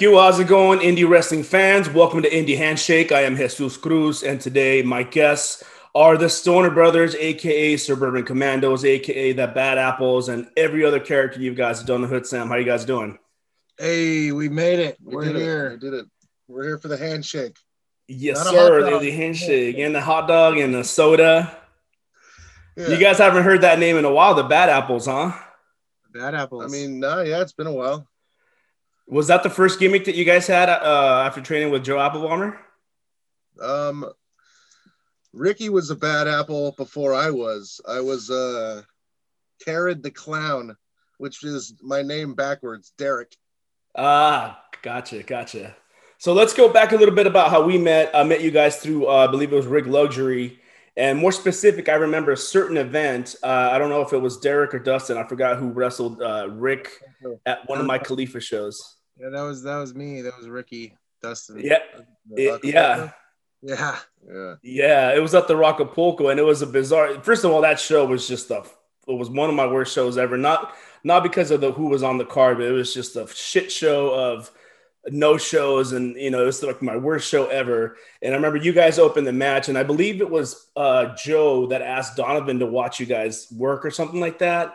Yo, how's it going, indie wrestling fans? Welcome to Indie Handshake. I am Jesus Cruz, and today my guests are the Stoner Brothers, aka Suburban Commandos, aka the Bad Apples, and every other character you guys have done the Hood Slam. How you guys doing? Hey, we made it. We We're did here. It. We did it. We're here for the handshake. Yes, Not sir. The, the handshake and the hot dog and the soda. Yeah. You guys haven't heard that name in a while, the Bad Apples, huh? Bad apples. I mean, nah, yeah, it's been a while. Was that the first gimmick that you guys had uh, after training with Joe Applebomber? Um, Ricky was a bad apple before I was. I was uh, Carrot the Clown, which is my name backwards, Derek. Ah, gotcha, gotcha. So let's go back a little bit about how we met. I met you guys through, uh, I believe it was Rick Luxury, and more specific, I remember a certain event. Uh, I don't know if it was Derek or Dustin. I forgot who wrestled uh, Rick at one of my Khalifa shows. Yeah, that was that was me. That was Ricky Dustin. Yeah, it- yeah, Yeah. Yeah. yeah. It was at the Rockapulco, and it was a bizarre. First of all, that show was just a. It was one of my worst shows ever. Not not because of the who was on the card, but it was just a shit show of no shows and you know it was like my worst show ever and i remember you guys opened the match and i believe it was uh joe that asked donovan to watch you guys work or something like that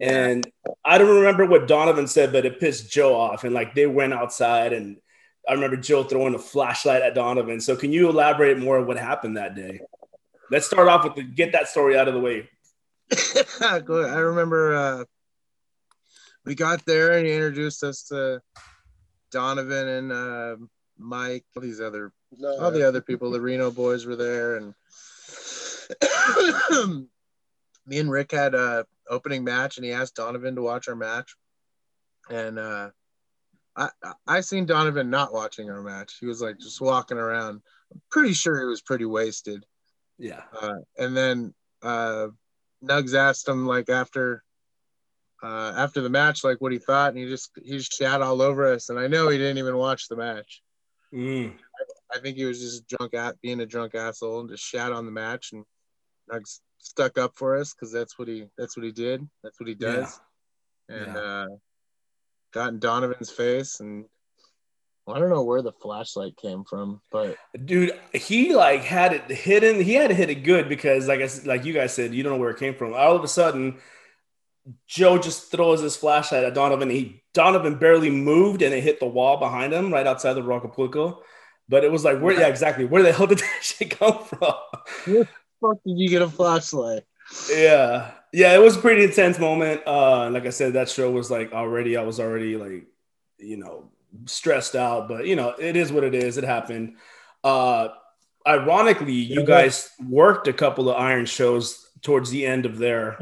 and i don't remember what donovan said but it pissed joe off. And like they went outside and i remember joe throwing a flashlight at donovan. So can you elaborate more on what happened that day? Let's start off with the get that story out of the way. I remember uh, we got there and he introduced us to Donovan and uh, Mike, all these other No, all the other people, the Reno boys were there, and me and Rick had a opening match, and he asked Donovan to watch our match, and uh, I I seen Donovan not watching our match. He was like just walking around. I'm pretty sure he was pretty wasted. yeah Uh, and then uh, Nugs asked him like after uh, after the match, like what he thought, and he just he just shat all over us. And I know he didn't even watch the match. Mm. I think he was just drunk at being a drunk asshole and just shat on the match and Nugs stuck up for us because that's what he that's what he did. That's what he does. And Yeah. uh got in Donovan's face and well, I don't know where the flashlight came from, but Dude, he like had it hidden. He had to hit it good because, like I like you guys said, you don't know where it came from. All of a sudden, Joe just throws his flashlight at Donovan. He Donovan barely moved and it hit the wall behind him, right outside the Rockapulco. But it was like, where? Yeah, exactly. Where the hell did that shit come from? Fuck did you get a flashlight? yeah, yeah, it was a pretty intense moment. Uh, like I said, that show was like already. I was already like, you know, stressed out. But you know, it is what it is. It happened. Uh, ironically, you Yeah. guys worked a couple of Iron shows towards the end of their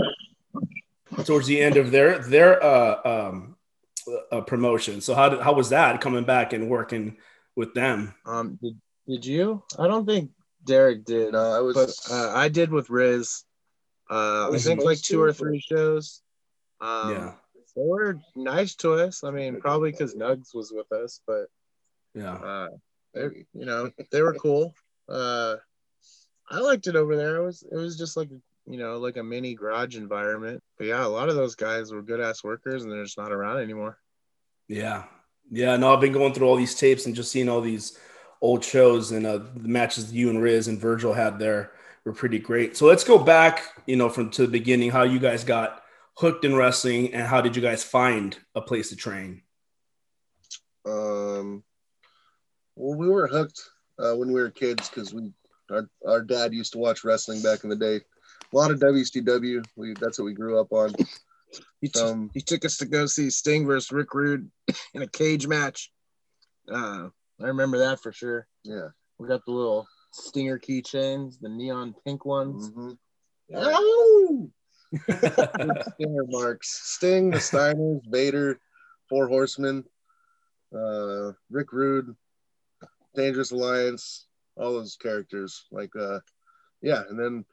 towards the end of their their uh, um, uh, promotion. So how did how was that coming back and working with them? Um did, did you? I don't think Derek did. No, I was. but uh, I did with Riz. Uh, I think like two or three shows. Um, yeah, they were nice to us. I mean, probably because Nugs was with us, but yeah. uh, they, you know, they were cool. Uh, I liked it over there. It was it was just like you know like a mini garage environment. But yeah, a lot of those guys were good ass workers, and they're just not around anymore. Yeah. Yeah. No, I've been going through all these tapes and just seeing all these old shows and uh, the matches you and Riz and Virgil had there were pretty great. So let's go back, you know, from to the beginning, how you guys got hooked in wrestling and how did you guys find a place to train? Um, well, we were hooked uh, when we were kids because we our, our dad used to watch wrestling back in the day. A lot of WCW. We that's what we grew up on. He, t- Um, he took us to go see Sting versus Rick Rude in a cage match. Uh, I remember that for sure. Yeah. We got the little Stinger keychains, the neon pink ones. Mhm. Yeah. Ow! Stinger marks. Sting, the Steiners, Vader, Four Horsemen, uh, Rick Rude, Dangerous Alliance, all those characters. Like, uh, yeah, and then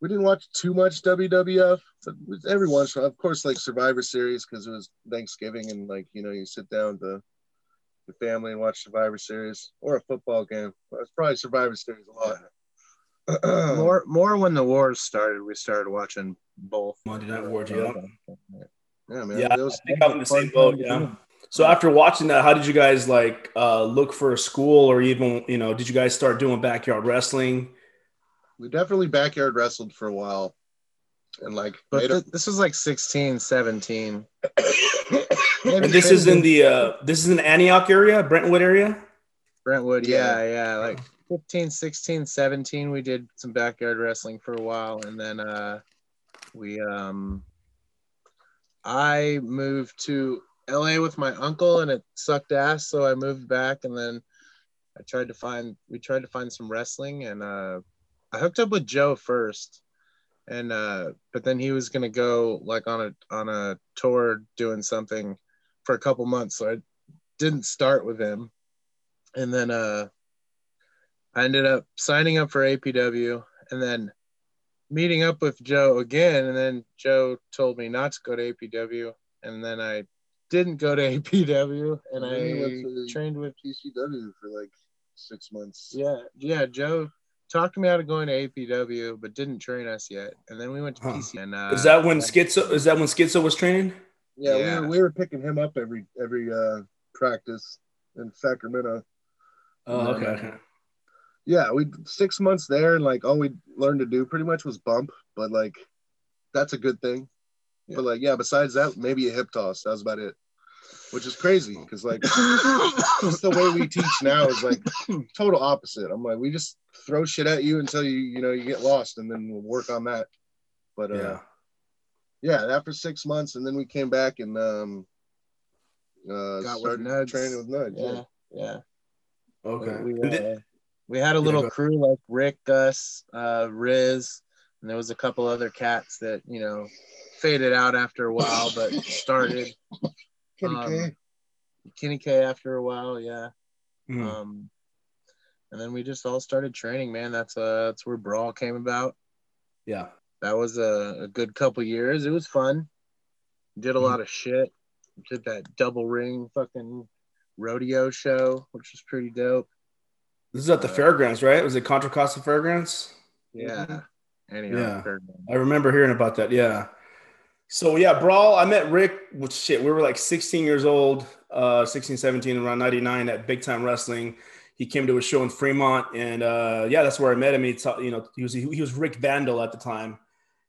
we didn't watch too much WWF. But every once, in a while, of course, like Survivor Series because it was Thanksgiving and like you know you sit down with the the family and watch Survivor Series or a football game. It's probably Survivor Series a lot. more more when the wars started, we started watching both. Monday Night Wars, yeah. Yeah, man. Yeah, those- I think I'm in the same boat. time Yeah. So after watching that, how did you guys like uh, look for a school, or even you know, did you guys start doing backyard wrestling? We definitely backyard wrestled for a while, and like But th- this was like 16, 17. And this is in the uh, this is in the Antioch area, Brentwood area. Brentwood, Yeah. yeah, yeah. Like 15, 16, 17, we did some backyard wrestling for a while. And then uh we um I moved to LA with my uncle and it sucked ass, so I moved back and then I tried to find we tried to find some wrestling and uh I hooked up with Joe first. And uh but then he was gonna go like on a on a tour doing something for a couple months. So I didn't start with him and then uh I ended up signing up for APW and then meeting up with Joe again and then Joe told me not to go to APW and then I didn't go to APW and went I trained with PCW for like six months. yeah yeah Joe talked me out of going to APW but didn't train us yet and then we went to Huh. PC and uh, Is that when Schizo? Is that when Schizo was training? Yeah, Yeah. We, were, we were picking him up every every uh practice in Sacramento. Oh, okay. okay. Yeah, we six months there, and like all we learned to do pretty much was bump, but like that's a good thing. Yeah. But like, yeah, besides that, maybe a hip toss. That was about it, which is crazy because like just the way we teach now is like total opposite. I'm like, we just throw shit at you until you you know you get lost, and then we'll work on that. But uh, Yeah. yeah, after six months, and then we came back and um, uh, Got started Nugs. training with Nugs. yeah yeah Okay. We, And uh, we had a little go- crew like Rick, Gus, uh, Riz, and there was a couple other cats that you know faded out after a while, but started. Kitty Um, K. Kenny K after a while, yeah. Mhm. Um, and then we just all started training, man. That's uh, that's where Brawl came about. yeah. That was a, a good couple years. It was fun. Did a Mhm. lot of shit. Did that double ring fucking rodeo show, which was pretty dope. This is at the fairgrounds, right? Was it Contra Costa Fairgrounds? Yeah. Anyhow, Yeah. fair- I remember hearing about that. Yeah. So yeah, Brawl, I met Rick, which shit, we were like 16 years old, uh, 16, 17, around 99 at Big Time Wrestling. He came to a show in Fremont and uh, yeah, that's where I met him. He taught, you know, he was, he was Rick Vandal at the time.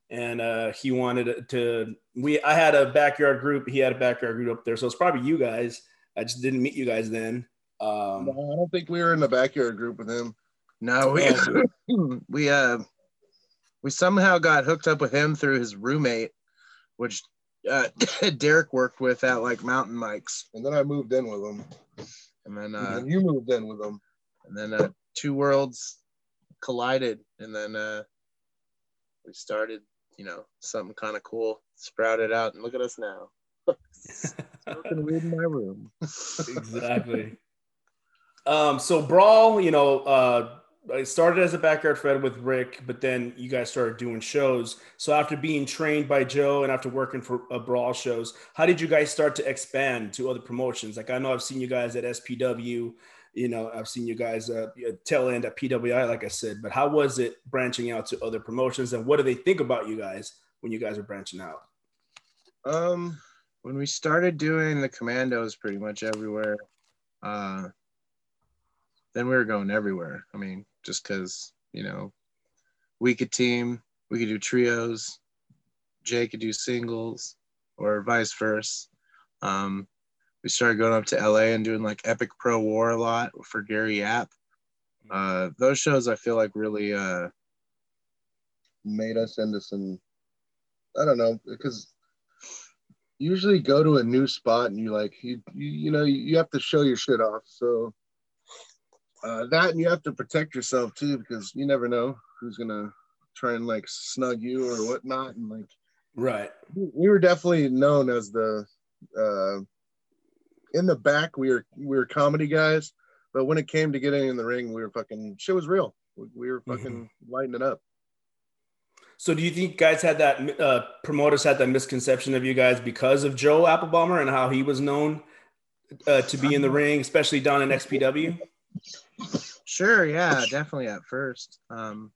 And uh, he wanted to, we, I had a backyard group. He had a backyard group up there. So it's probably you guys. I just didn't meet you guys then. Um, No, I don't think we were in the backyard group with him. No, we we uh we somehow got hooked up with him through his roommate, which uh, Derek worked with at like Mountain Mike's, And then I moved in with him. and then and uh, then you moved in with him. and then uh, two worlds collided, and then uh, we started, you know, something kind of cool, sprouted out, and look at us now. Smoking weed in my room. exactly. Um, so Brawl, you know, uh, it started as a backyard fed with Rick, but then you guys started doing shows. So after being trained by Joe and after working for uh, Brawl shows, how did you guys start to expand to other promotions? Like I know I've seen you guys at SPW, you know, I've seen you guys uh, tail end at PWI, like I said. But how was it branching out to other promotions, and what do they think about you guys when you guys are branching out? Um, when we started doing the commandos pretty much everywhere uh then we were going everywhere i mean just because you know we could team we could do trios jay could do singles or vice versa um we started going up to la and doing like epic pro war a lot for gary Yap. uh those shows i feel like really uh made us into some. I don't know because usually go to a new spot and you like you you, you know you have to show your shit off. So uh, that and you have to protect yourself too because you never know who's gonna try and like snug you or whatnot. And like Right. we were definitely known as the uh, in the back we were we were comedy guys, but when it came to getting in the ring, we were fucking shit was real. We, we were fucking lighting it up. So do you think guys had that uh, promoters had that misconception of you guys because of Joe Applebaumer and how he was known uh, to be in the ring, especially down in XPW? Sure, yeah, definitely at first. Um,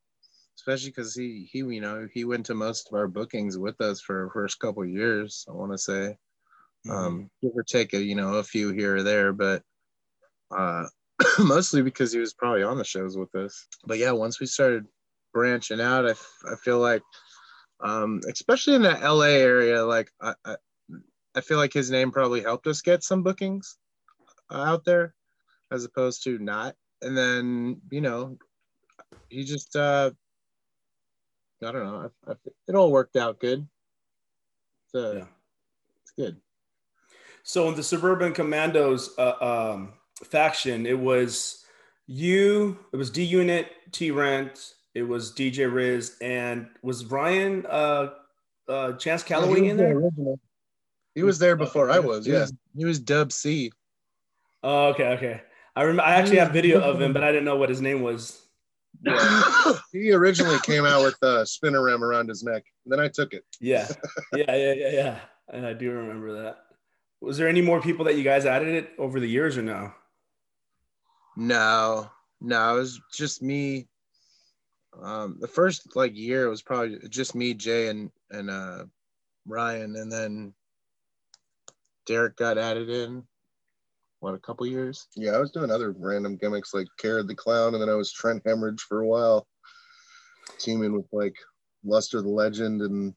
especially because he he you know he went to most of our bookings with us for our first couple years. I want to say, um, give or take a you know a few here or there, but uh, mostly because he was probably on the shows with us. But yeah, once we started branching out, I, f- I feel like, um, especially in the LA area, like I, I I feel like his name probably helped us get some bookings out there, as opposed to not. And then you know, he just uh, I don't know. I, I, it all worked out good. So Yeah. it's good. So in the Suburban Commandos uh, um, faction, it was you, it was D Unit, T Rent, it was DJ Riz, and was Ryan uh, uh, Chance Calloway he in there? original. He was there before I was. Yeah, he was Dub C. Oh, okay, okay. I remember. I actually have video of him, but I didn't know what his name was. he originally came out with a spinner ram around his neck. And then I took it. Yeah, yeah, yeah, yeah, yeah. And I do remember that. Was there any more people that you guys added it over the years or no? No, no, it was just me. Um, the first like year it was probably just me, Jay, and and uh, Ryan, and then Derek got added in. What a couple years? Yeah, I was doing other random gimmicks like Carrot the Clown, and then I was Trent Hemorrhage for a while, teaming with like Luster the Legend and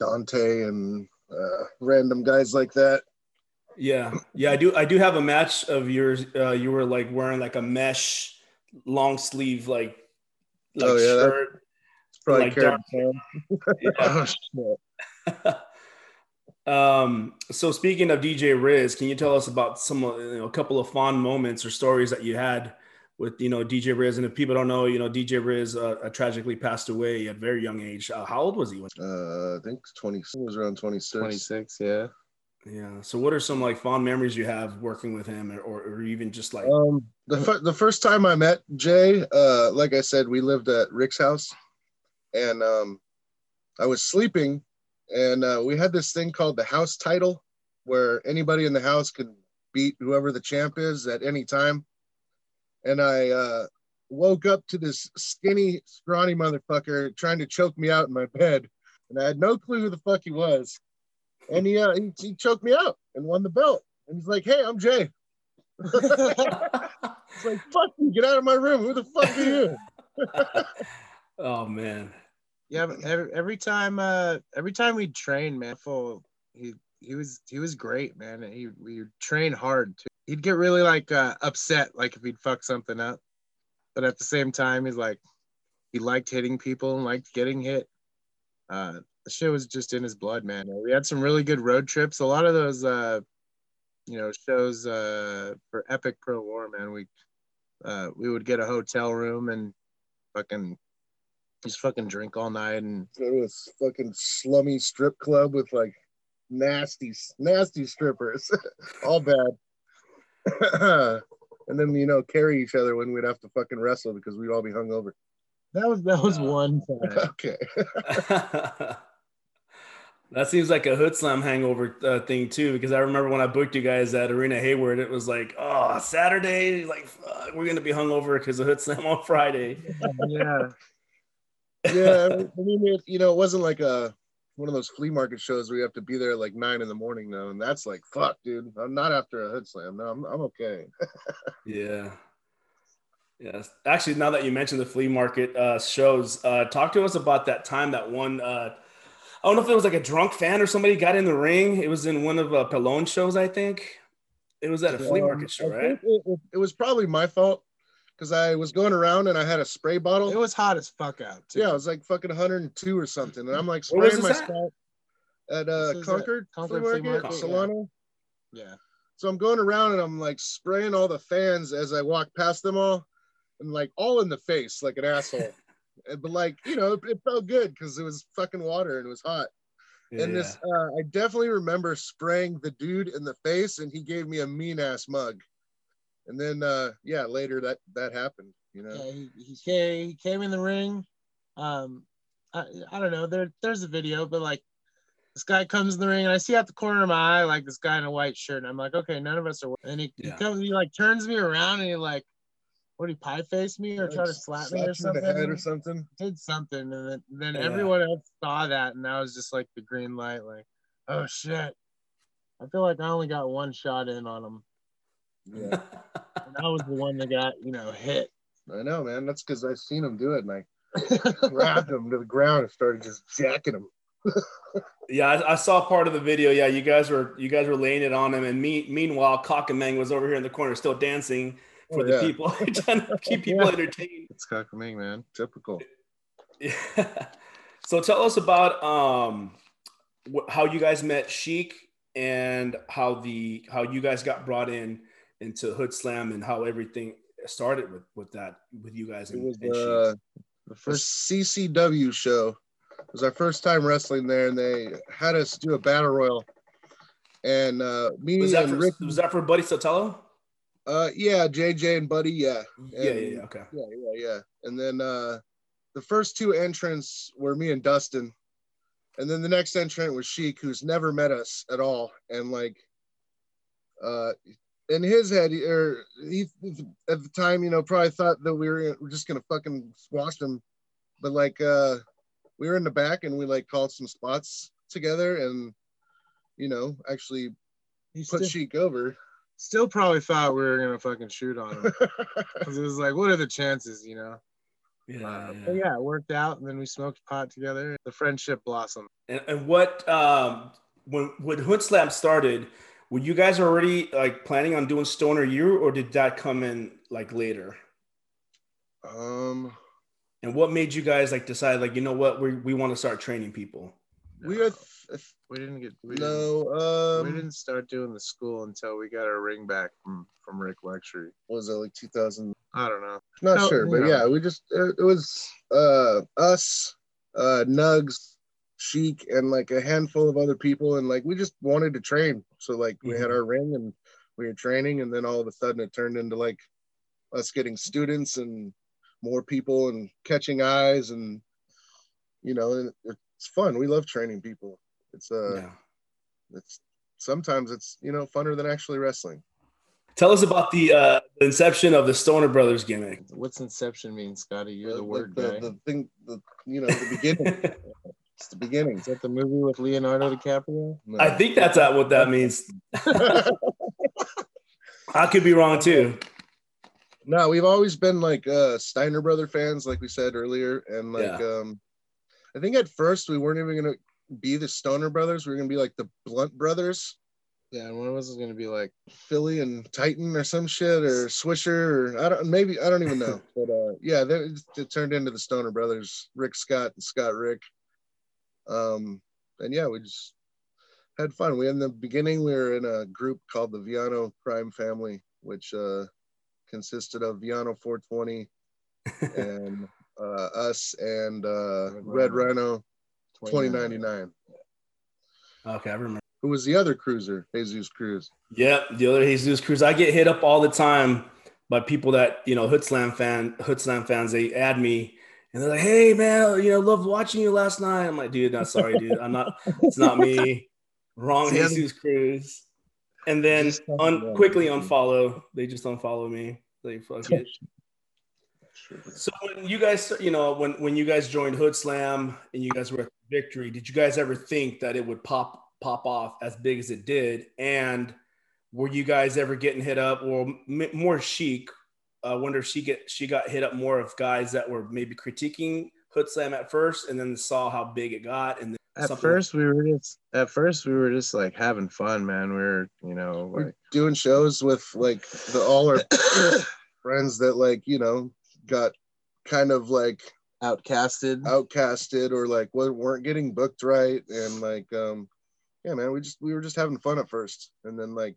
Dante and uh, random guys like that. Yeah, yeah. I do. I do have a match of yours. Uh, you were like wearing like a mesh long sleeve like like Oh, yeah, shirt. It's probably Like Carrot the Clown. Yeah. Oh, shit. um, so speaking of DJ Riz, can you tell us about some, you know, a couple of fond moments or stories that you had with, you know, DJ Riz? And if people don't know, you know, DJ Riz uh, uh, tragically passed away at a very young age. Uh, how old was he? When- Uh, I think 20 it was around 26. Twenty six, yeah. yeah. So what are some like fond memories you have working with him, or, or, or even just like? Um, the fir- the first time I met Jay, uh, like I said, we lived at Rick's house, and um, I was sleeping, and uh, we had this thing called the house title, where anybody in the house could beat whoever the champ is at any time, and I uh, woke up to this skinny, scrawny motherfucker trying to choke me out in my bed, and I had no clue who the fuck he was, and he uh, he, he choked me out and won the belt, and he's like, "Hey, I'm Jay." It's like, fuck you, get out of my room. Who the fuck are you? oh man. Yeah, every, every time uh every time we train, man, full he he was he was great, man. He we train hard too. He'd get really like uh upset like if he'd fuck something up. But at the same time, he's like he liked hitting people and liked getting hit. Uh the shit was just in his blood, man. We had some really good road trips. A lot of those uh you know shows uh for Epic Pro War, man. We uh we would get a hotel room and fucking just fucking drink all night and Go to a fucking slummy strip club with like nasty, nasty strippers, all bad. and then you know carry each other when we'd have to fucking wrestle because we'd all be hungover. that was that was Yeah. one time. Okay. that seems like a hood slam hangover uh, thing too, because I remember when I booked you guys at Arena Hayward, it was like, oh, Saturday, like fuck, we're gonna be hungover because the hood slam on Friday. yeah. Yeah, I mean, it, you know, it wasn't like a one of those flea market shows where you have to be there at like nine in the morning now, and that's like fuck, dude. I'm not after a hood slam. No, I'm, I'm okay. Yeah. Yes. Actually, now that you mentioned the flea market uh, shows, uh, talk to us about that time that one. Uh, I don't know if it was like a drunk fan or somebody got in the ring. It was in one of uh, Pallone shows, I think. It was at a flea Um, market show, right? It, it- it was probably my fault because I was going around and I had a spray bottle. It was hot as fuck out too. Yeah, it was like fucking 102 or something. And I'm like spraying my this at? scalp at uh, This is at Concord, Concord Flea Flea Market, Market, Solano. Yeah. So I'm going around and I'm like spraying all the fans as I walk past them all and like all in the face like an asshole. But like, you know, it, it felt good because it was fucking water and it was hot. Yeah. And this, uh, I definitely remember spraying the dude in the face and he gave me a mean ass mug. And then, uh, yeah, later that that happened, you know. Yeah, he, he came he came in the ring. Um I, I don't know. There there's a video, but like this guy comes in the ring and I see out the corner of my eye like this guy in a white shirt, and I'm like, okay, none of us are. And he, Yeah. he comes, he like turns me around and he like, what did he pie face me or try to slap me or something? the head or something. did something, and then, then Yeah. everyone else saw that, and that was just like the green light, like, oh shit. I feel like I only got one shot in on him, Yeah, and I was the one that got you know hit. I know, man. That's because I've seen him do it, and I grabbed him to the ground and started just jacking him. Yeah, I, I saw part of the video. Yeah, you guys were you guys were laying it on him, and me, meanwhile, Cock and Mang was over here in the corner, still dancing for Oh, the yeah. people, trying to keep people Yeah. entertained. It's cockamamie, man. Typical. Yeah. So tell us about um wh- how you guys met Sheik and how the how you guys got brought in into Hood Slam and how everything started with with that with you guys It was and uh, the first CCW show. It was our first time wrestling there, and they had us do a battle royal. And uh, me Was that and for Rick, was that for Buddy Sotelo? uh, yeah, JJ and Buddy, yeah, Yeah, yeah, And- yeah. Okay. yeah, yeah, yeah. And then uh, the first two entrants were me and Dustin, and then the next entrant was Sheik, who's never met us at all, and like, uh, in his head, or he at the time, you know, probably thought that we were, we're just gonna fucking squash him, but like, uh, we were in the back and we like called some spots together, and you know, actually He put still, Sheik over. still probably thought we were gonna fucking shoot on him because it was like, what are the chances, you know? Yeah, Uh, yeah. Yeah, it worked out, and then we smoked pot together. The friendship blossomed. And, and what um when when Hood Slam started, were you guys already like planning on doing Stoner U, or did that come in like later? Um, And what made you guys like decide like you know what we we want to start training people? we are. Th- We didn't get we didn't, no, um, we didn't start doing the school until we got our ring back from from Rick Luxury. was it like 2000 I don't know. not No, sure but yeah. yeah we just it, it was uh us uh nugs Sheik and like a handful of other people and like we just wanted to train so like we had our ring and we were training and then all of a sudden it turned into like us getting students and more people and catching eyes and you know it's fun we love training people it's uh yeah. it's sometimes it's you know funner than actually wrestling Tell us about the uh, the inception of the Stoner Brothers gimmick. What's inception mean, Scotty? You're the, the, word the, guy. the thing the you know the beginning it's the beginning Is that the movie with Leonardo DiCaprio? No. I think that's not what that means. I could be wrong too. no, we've always been like uh Steiner brother fans, like we said earlier, and like um I think at first we weren't even gonna be the Stoner brothers, we were gonna be like the Blunt brothers, Yeah, and one of us is gonna be like, Philly and Titan or some shit or Swisher or I don't maybe I don't even know, but uh yeah, then it, it turned into the Stoner brothers, Rick Scott and Scott Rick, um and yeah, we just had fun. We in the beginning we were in a group called the Viano Crime Family, which uh consisted of Viano 420 and uh, us and uh, Red Red Rhino 29. 2099, Okay, I remember. who was the other cruiser, Jesus Cruz. Yep, the other Jesus Cruz. I get hit up all the time by people that you know Hood Slam fan, Hood Slam fans. They add me and they're like, "Hey man, you know, loved watching you last night." I'm like, "Dude, not sorry, dude. I'm not. It's not me. Wrong. Jesus Cruz." And then un- quickly unfollow. They just unfollow me. They fuck it. So when you guys, you know, when when you guys joined Hood Slam and you guys were at Victory, did you guys ever think that it would pop pop off as big as it did? And were you guys ever getting hit up, or m- more Sheik? I wonder if she get she got hit up more of guys that were maybe critiquing Hood Slam at first, and then saw how big it got, and then At something- first, we were just at first we were just like having fun, man. We were, you know, We're doing shows with like the all our friends that like you know got kind of like outcasted. outcasted or like wa- weren't getting booked right and like um yeah man we just we were just having fun at first and then like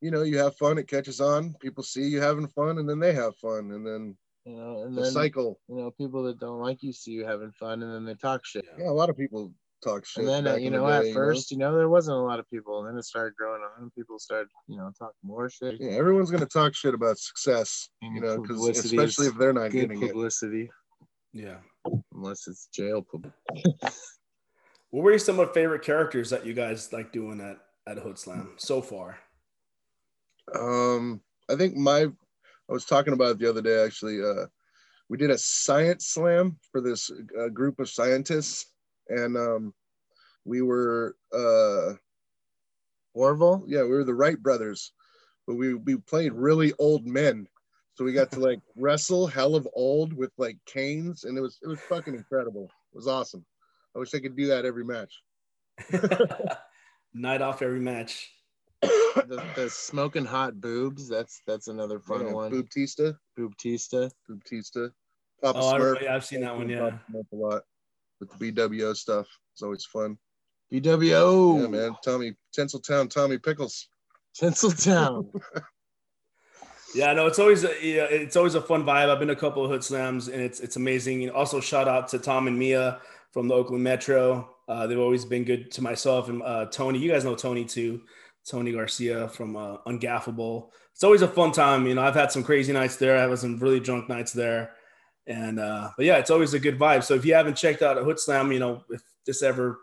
you know you have fun it catches on people see you having fun and then they have fun and then you know, and the then cycle you know people that don't like you see you having fun, and then they talk shit. yeah a lot of people talk shit And then uh, you in the know, day, at you first, you know, there wasn't a lot of people, and then it started growing on, and people started, you know, talking more shit. yeah everyone's gonna talk shit about success you know because especially if they're not Good getting it publicity. Yeah. unless it's jail. pub- What were some of the favorite characters that you guys like doing at at Hood Slam so far? Um, I think my I was talking about it the other day actually. Uh, we did a science slam for this uh, group of scientists, and um, we were uh, Orville. yeah, we were the Wright brothers, but we we played really old men. So we got to like wrestle hell of old with like canes, and it was it was fucking incredible. It was awesome. I wish I could do that every match. Night off every match. The, the smoking hot boobs. That's that's another fun Yeah, one. Boobtista, Boobtista. Boobtista, Papa Oh, I Smurf. remember, yeah, I've seen that one. Yeah. A lot with the BWO stuff. It's always fun. BWO. Yeah, man. Tommy Tinseltown, Tommy Pickles. Tinseltown. Yeah, no, it's always a, yeah, it's always a fun vibe. I've been to a couple of hood slams, and it's it's amazing. And also, shout out to Tom and Mia from the Oakland Metro. Uh, they've always been good to myself and uh, Tony. You guys know Tony too, Tony Garcia from uh, Ungaffable. It's always a fun time. You know, I've had some crazy nights there. I've had some really drunk nights there, and uh, but yeah, it's always a good vibe. So if you haven't checked out a hood slam, you know, if this ever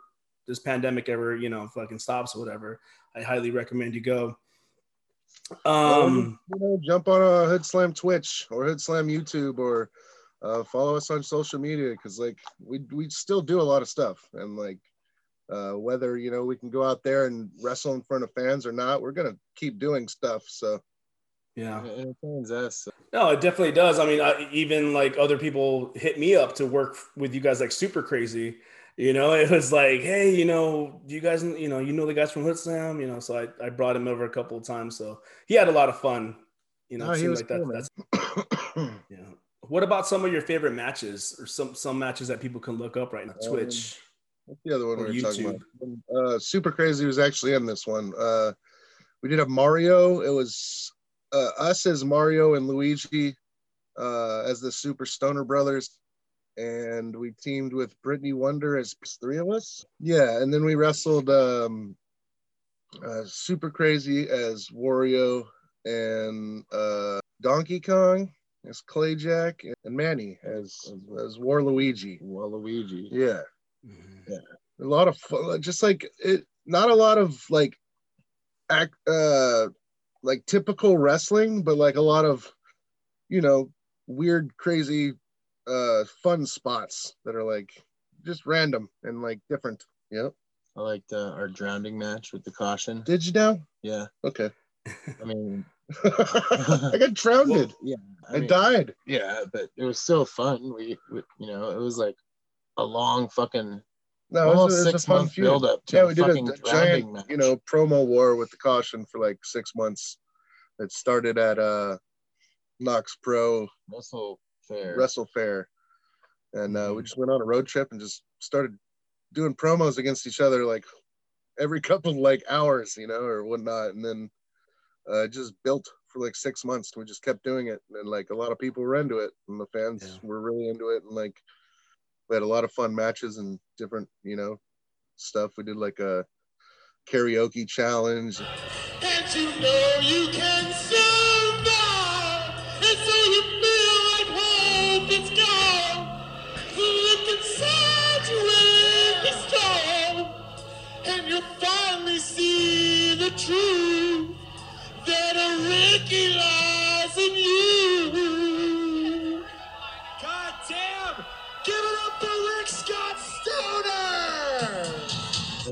this pandemic ever you know fucking stops or whatever, I highly recommend you go. Um. you know, jump on a Hood Slam Twitch or Hood Slam YouTube or uh, follow us on social media because like we we still do a lot of stuff and like uh, whether you know we can go out there and wrestle in front of fans or not, we're gonna keep doing stuff. So Yeah. It entertains us. No, it definitely does. I mean, I, even like other people hit me up to work with you guys like super crazy. You know, it was like, hey, you know, you guys, you know, you know the guys from Hood Slam, you know, so I, I brought him over a couple of times. So he had a lot of fun. You know, No, he was like that, cool, man. that's yeah. What about some of your favorite matches or some some matches that people can look up right now? Um, Twitch. What's the other one we were talking about? Uh, Super Crazy was actually in this one. Uh, we did a Mario. It was uh, us as Mario and Luigi uh, as the Super Stoner Brothers. And we teamed with Brittany Wonder as three of us. Yeah. And then we wrestled um, uh, Super Crazy as Wario and uh, Donkey Kong as Clay Jack and Manny as, as War Luigi. Waluigi. Yeah Mhm. a lot of fun, just like it not a lot of like act uh like typical wrestling but like a lot of you know weird crazy uh fun spots that are like just random and like different yep I liked uh, our drowning match with the caution. did you now Yeah. okay I mean, i got drowned well, yeah. i, mean, died Yeah, but it was still fun. We, we, you know, it was like a long fucking no it was, a- it was a six fun month feud. build up to yeah a we did fucking a, giant match. you know promo war with the caution for like six months it started at uh knox pro Wrestle fair. Wrestle Fair, and uh, we Mhm. just went on a road trip and just started doing promos against each other like every couple like hours, you know, or whatnot, and then uh, just built for like six months. We just kept doing it, and like a lot of people were into it, and the fans Yeah. were really into it, and like we had a lot of fun matches and different, you know, stuff. We did like a karaoke challenge. And you know you can see the truth that a Ricky lies in you.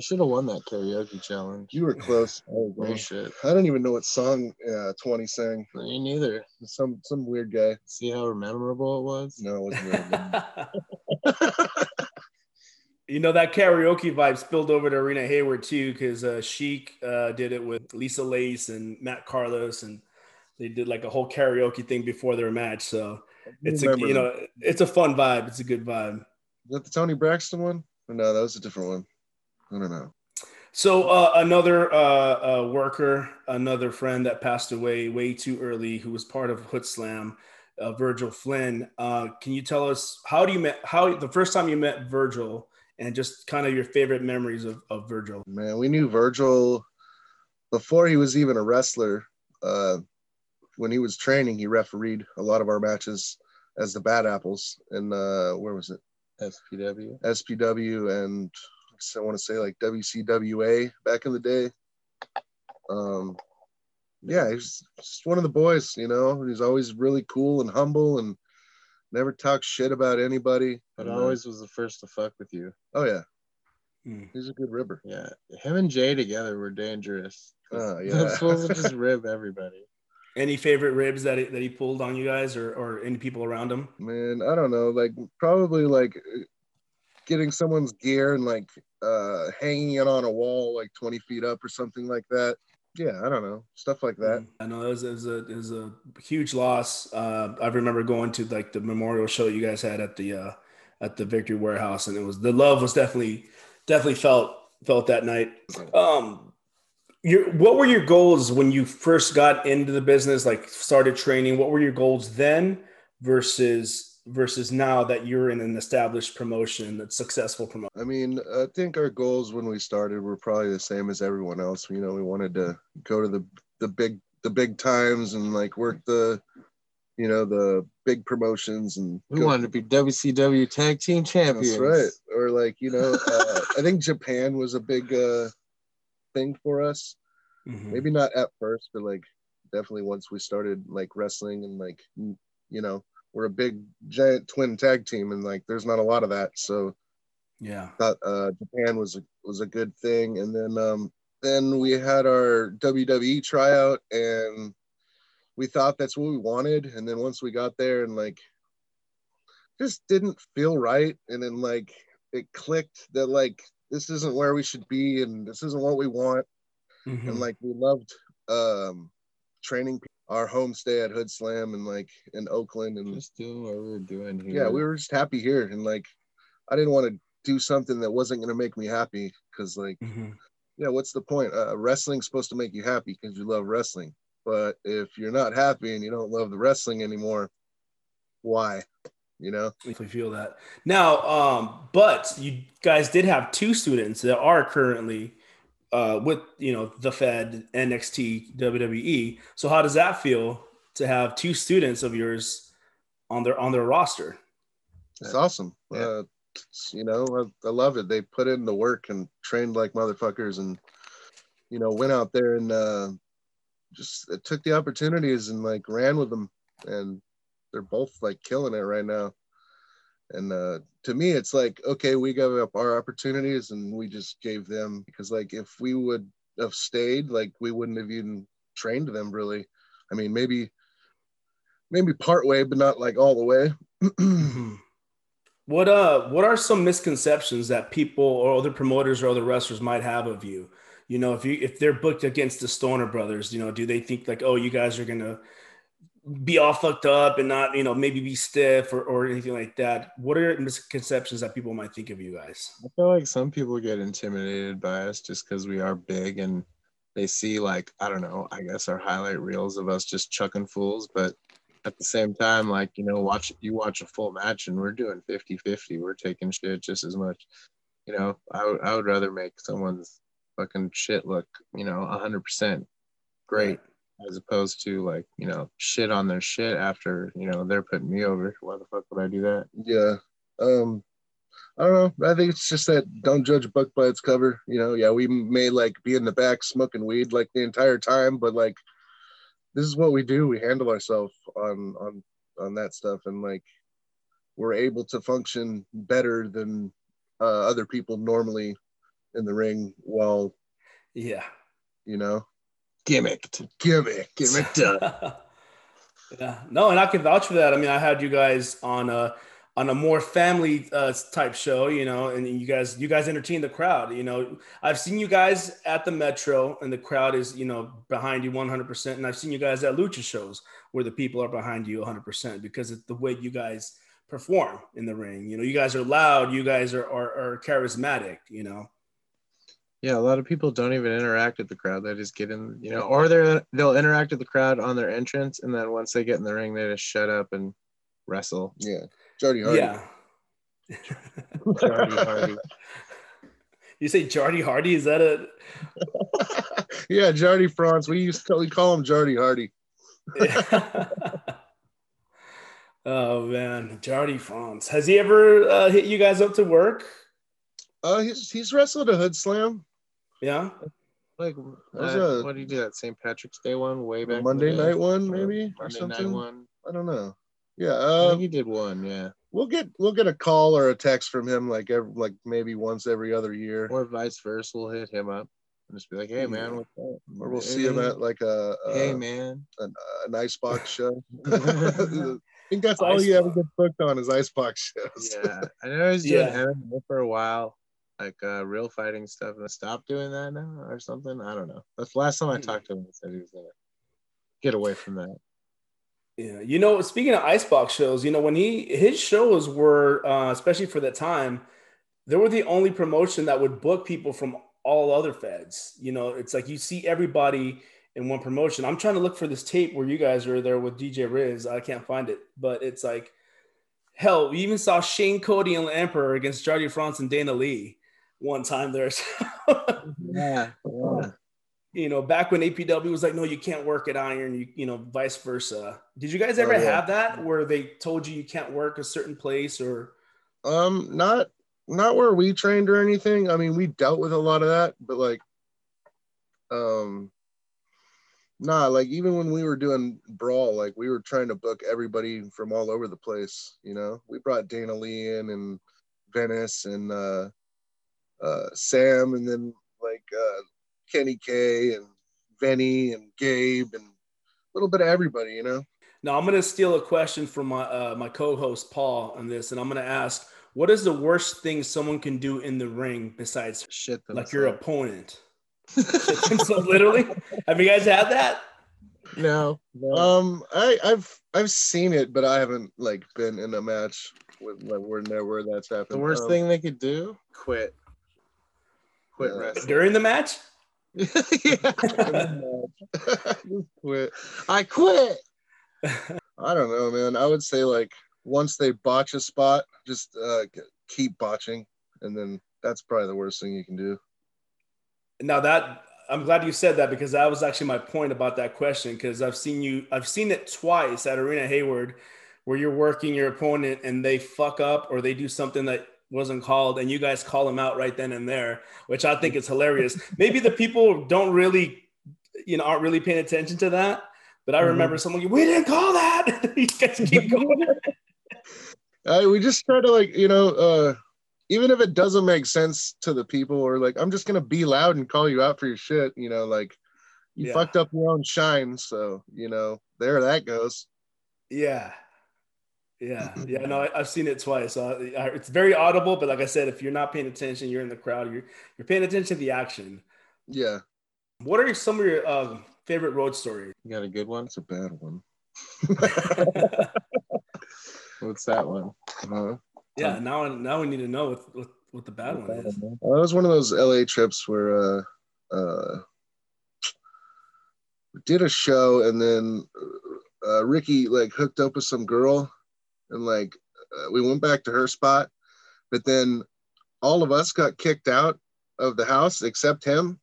Should have won that karaoke challenge. You were close. Bullshit. I don't even know what song uh, Twenty sang. Me neither. Some some weird guy. See how memorable it was? No, it wasn't really you know that karaoke vibe spilled over to Arena Hayward too, because uh, Sheik uh, did it with Lisa Lace and Matt Carlos, and they did like a whole karaoke thing before their match. So it's a you know it's a fun vibe. It's a good vibe. Is that the Toni Braxton one? Or no, that was a different one. I don't know. So uh, another uh, uh, worker, another friend that passed away way too early, who was part of Hood Slam, uh, Virgil Flynn. Uh, can you tell us how do you met how the first time you met Virgil and just kind of your favorite memories of, of Virgil? Man, we knew Virgil before he was even a wrestler. Uh, when he was training, he refereed a lot of our matches as the Bad Apples, and uh, where was it? SPW. SPW and I want to say like WCWA back in the day. Um, yeah, he's just one of the boys, you know. He's always really cool and humble and never talks shit about anybody. But And, uh, always was the first to fuck with you. oh yeah, Hmm. he's a good ribber. Yeah. Him and Jay together were dangerous. Oh, They're yeah. supposed to just rib everybody. Any favorite ribs that he, that he pulled on you guys or, or any people around him? Man, I don't know, like probably like getting someone's gear and like uh hanging it on a wall like 20 feet up or something like that. Yeah, I don't know, stuff like that. I know it was, it was a it was a huge loss. Uh, I remember going to like the memorial show you guys had at the uh, at the Victory Warehouse, and it was the love was definitely definitely felt felt that night. Um, your what were your goals when you first got into the business? Like started training. What were your goals then versus versus now that you're in an established promotion, that's successful promotion? I mean, I think our goals when we started were probably the same as everyone else. You know, we wanted to go to the the big the big times and like work the you know the big promotions and We go- wanted to be WCW Tag Team Champions. That's right. Or like you know, uh, I think Japan was a big uh, thing for us. Mhm. Maybe not at first, but like definitely once we started like wrestling and like you know we're a big giant twin tag team and like there's not a lot of that. So Yeah. thought uh, Japan was a, was a good thing. And then um, then we had our WWE tryout, and we thought that's what we wanted. And then once we got there, and like just didn't feel right, and then like it clicked that like this isn't where we should be, and this isn't what we want. Mhm. And like we loved um, training our homestay at Hood Slam and like in Oakland and Just doing what we were doing here. yeah, we were just happy here, and like, I didn't want to do something that wasn't gonna make me happy, because like, Mhm. yeah, what's the point? Uh, wrestling's supposed to make you happy because you love wrestling, but if you're not happy and you don't love the wrestling anymore, why? You know? if we feel that now um but you guys did have two students that are currently uh with you know the fed nxt wwe so how does that feel to have two students of yours on their on their roster It's awesome. Yeah. Uh, you know, I, I love it. They put in the work and trained like motherfuckers, and you know, went out there and uh, just took the opportunities and like ran with them, and they're both like killing it right now. And uh, to me, it's like okay, we gave up our opportunities and we just gave them because like if we would have stayed, like we wouldn't have even trained them really. I mean, maybe maybe part way, but not like all the way. Mhm. what uh what are some misconceptions that people or other promoters or other wrestlers might have of you you know if you if they're booked against the stoner brothers you know do they think like oh you guys are gonna be all fucked up and not you know maybe be stiff or, or anything like that what are misconceptions that people might think of you guys I feel like some people get intimidated by us just because we are big and they see like I don't know, I guess our highlight reels of us just chucking fools, but at the same time, like, you know, watch you watch a full match and we're doing 50-50. We're taking shit just as much. You know, I would I would rather make someone's fucking shit look, you know, hundred percent great as opposed to like, you know, shit on their shit after, you know, they're putting me over. Why the fuck would I do that? Yeah. Um, I don't know. I think it's just that don't judge a book by its cover. You know, yeah, we may like be in the back smoking weed like the entire time, but like this is what we do. We handle ourselves on on on that stuff, and like we're able to function better than uh, other people normally in the ring. While yeah you know, Gimmicked. gimmick, Gimmicked up. yeah. No and i can vouch for that. I mean i had you guys on a on a more family uh, type show you know and you guys you guys entertain the crowd you know. I've seen you guys at the metro and the crowd is you know behind you 100% and i've seen you guys at lucha shows where the people are behind you 100% because it's the way you guys perform in the ring. You know you guys are loud you guys are are, are charismatic you know Yeah, a lot of people don't even interact with the crowd. They just get in, you know, or they're they'll interact with the crowd on their entrance, and then once they get in the ring, they just shut up and wrestle. yeah, Jody Hardy. yeah Jardy Hardy. you say jardy hardy is that a yeah, Jardy France. We used to we call him Jardy Hardy. Oh man, Jardy Franz. Has he ever uh, hit you guys up to work? Uh, he's he's wrestled a hood slam. Yeah. Like, was uh, a- what did you do? That St. Patrick's Day one, way back. Monday night one, maybe or Monday something. night one. I don't know. Yeah, I uh, think he did one, yeah. we'll get we'll get a call or a text from him like every, like maybe once every other year, Or vice versa. We'll hit him up and just be like, "Hey, man, what's up?" or we'll see him at like a, a Hey, man. an, an icebox show. I think that's all he ever Icebox. gets booked on is icebox shows. Yeah, I know he was doing Yeah. MMA for a while, like uh, real fighting stuff, and stop doing that now or something. I don't know. That's the last time I Hmm. talked to him. He said he was gonna get away from that. Yeah, you know, speaking of icebox shows, you know, when he his shows were, uh, especially for that time, they were the only promotion that would book people from all other feds. You know, it's like you see everybody in one promotion. I'm trying to look for this tape where you guys are there with DJ Riz. I can't find it, but it's like hell. We even saw Shane Cody and Emperor against Jardy France and Dana Lee one time there. Yeah, yeah. you know, back when APW was like, no, you can't work at Iron, you, you know, vice versa. Did you guys ever Oh, yeah. have that where they told you you can't work a certain place or? Um, not not where we trained or anything. I mean, we dealt with a lot of that, but like, um, nah, like even when we were doing brawl, like we were trying to book everybody from all over the place. You know, we brought Dana Lee in and Venice and uh, uh, Sam, and then like uh, Kenny K and Venny and Gabe and a little bit of everybody. You know. Now I'm gonna steal a question from my uh, my co-host Paul on this, and I'm gonna ask, what is the worst thing someone can do in the ring besides Shit. like your opponent? so literally, have you guys had that? no, no. Um, I, I've I've seen it, but I haven't like been in a match with like where there where that's happened. the worst Um, thing they could do: quit. Quit Yeah. wrestling. During the match? yeah. Quit. I quit. I don't know, man. I would say like once they botch a spot, just uh, keep botching, and then that's probably the worst thing you can do. Now that I'm glad you said that because that was actually my point about that question because I've seen you I've seen it twice at Arena Hayward where you're working your opponent and they fuck up or they do something that wasn't called and you guys call them out right then and there, which I think is hilarious. Maybe the people don't really you know aren't really paying attention to that. But I remember someone, we didn't call that. you guys keep going. Uh, we just try to like you know, uh, even if it doesn't make sense to the people, or like I'm just gonna be loud and call you out for your shit. You know, like you Yeah. fucked up your own shine, so you know there that goes. Yeah. Yeah. Yeah. No, I, I've seen it twice. Uh, it's very audible, but like I said, if you're not paying attention, you're in the crowd, you're, you're paying attention to the action. Yeah, What are some of your uh, favorite road stories? You got a good one? It's a bad one. What's that one? Uh, yeah. Now, now we need to know what, what, what the bad one is. Uh, it was one of those LA trips where uh, uh, we did a show and then uh, Ricky like hooked up with some girl and like uh, we went back to her spot, but then all of us got kicked out of the house except him.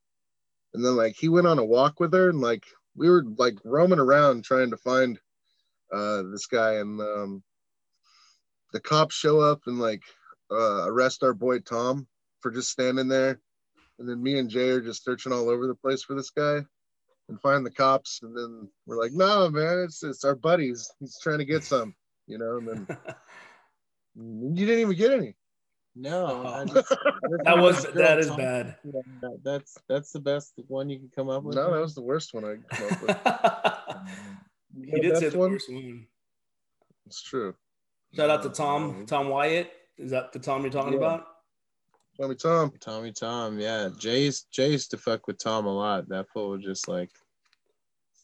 And then like he went on a walk with her and like we were like roaming around trying to find uh, this guy and um, the cops show up and like uh, arrest our boy Tom for just standing there. And then me and Jay are just searching all over the place for this guy and find the cops. And then we're like, no, man, it's it's our buddies. He's trying to get some, you know. And then you didn't even get any. No, Oh. just- That was that is Tom. bad. That- That's that's the best one you can come up with. No, that was the worst one I could come up with. Mm. he did say the one? worst one. It's true. Shout out to Tom, Tom Wyatt. Is that the Tom you're talking Yeah. about? Tommy Tom. Tommy Tom, yeah. Jay's Jay used to fuck with Tom a lot. That fool would just like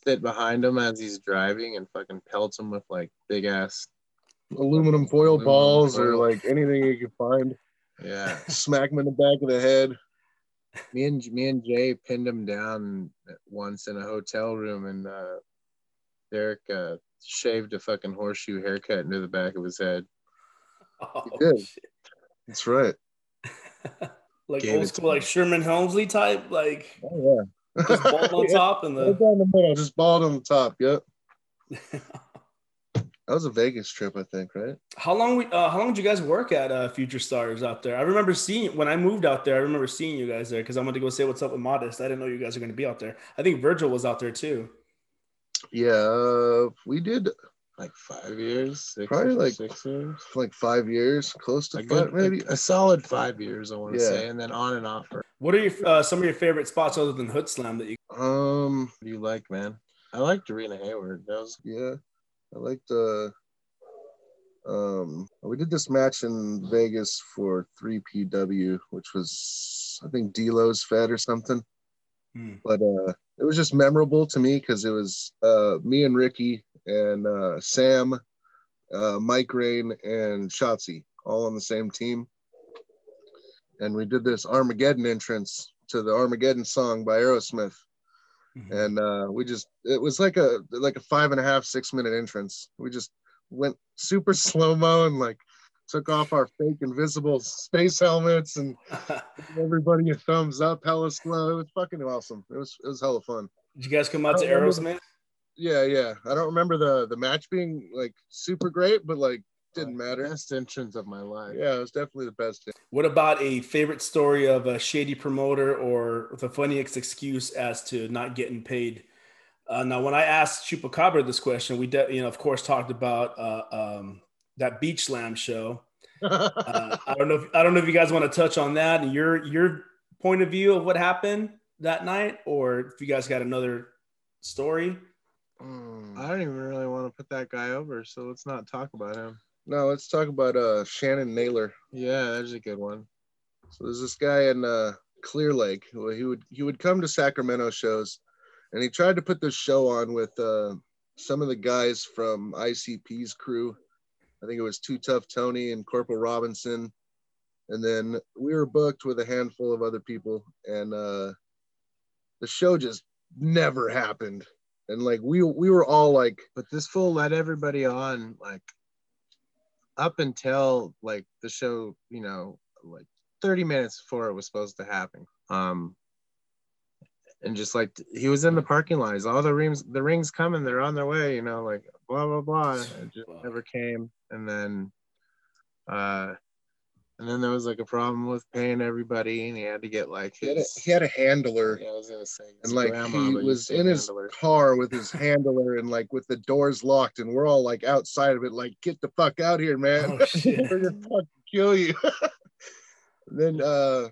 sit behind him as he's driving and fucking pelt him with like big ass. Aluminum foil Aluminum balls or like anything you could find. Yeah. Smack him in the back of the head. me and me and Jay pinned him down once in a hotel room, and uh, Derek uh, shaved a fucking horseshoe haircut into the back of his head. Oh, did. shit. That's right. Like Gave old school, like Sherman Hemsley type, like Oh yeah. just bald on top and Right the down the middle, just bald on the top. Yep. That was a Vegas trip, I think, right? How long we uh, how long did you guys work at uh, Future Stars out there? I remember seeing when I moved out there. I remember seeing you guys there because I went to go say what's up with Modest. I didn't know you guys were going to be out there. I think Virgil was out there too. Yeah, uh, we did Like five years, six, Probably like- six years. like five years, close to A five, maybe. a, a solid five years, I want to Yeah. say, and then on and off. For, What are your uh, some of your favorite spots other than Hood Slam that you? Um, do you like, man? I liked Arena Hayward. That was yeah, I liked uh um we did this match in Vegas for 3PW, which was I think Delo's Fed or something. Hmm. But uh it was just memorable to me because it was uh me and Ricky and uh Sam, uh Mike Rain and Shotzi all on the same team. And we did this Armageddon entrance to the Armageddon song by Aerosmith Mhm. and uh, we just it was like a like a five and a half six minute entrance. We just went super slow mo and like took off our fake invisible space helmets and gave everybody a thumbs up hella slow. It was fucking awesome. It was it was hella fun. Did you guys come out to remember- Aerosmith? yeah yeah. I don't remember the the match being like super great but like didn't matter best entrance of my life. yeah it was definitely the best What about a favorite story of a shady promoter or the funniest excuse as to not getting paid? Uh, now, when I asked Chupacabra this question, we, de- you know, of course, talked about uh, um, that Beach Slam show. Uh, I don't know. If, I don't know if you guys want to touch on that and your your point of view of what happened that night, or if you guys got another story. Mm. I don't even really want to put that guy over, so let's not talk about him. No let's talk about uh shannon naylor Yeah, that's a good one. So there's this guy in uh, Clear Lake who he would he would come to Sacramento shows, and he tried to put this show on with uh, some of the guys from ICP's crew. I think it was Too Tough Tony and Corporal Robinson, and then we were booked with a handful of other people, and uh, the show just never happened. And like we we were all like, But this fool let everybody on like up until like the show, you know, like 30 minutes before it was supposed to happen. Um and just like he was in the parking lots, all the rings the rings coming, they're on their way, you know, like blah blah blah. It just never came. And then uh and then there was like a problem with paying everybody and he had to get like he had a, his he had a handler. yeah, I was gonna say and like grandma, he was say in his handler. car with his handler and like with the doors locked and we're all like outside of it like get the fuck out here man Oh, we're gonna fucking kill you then uh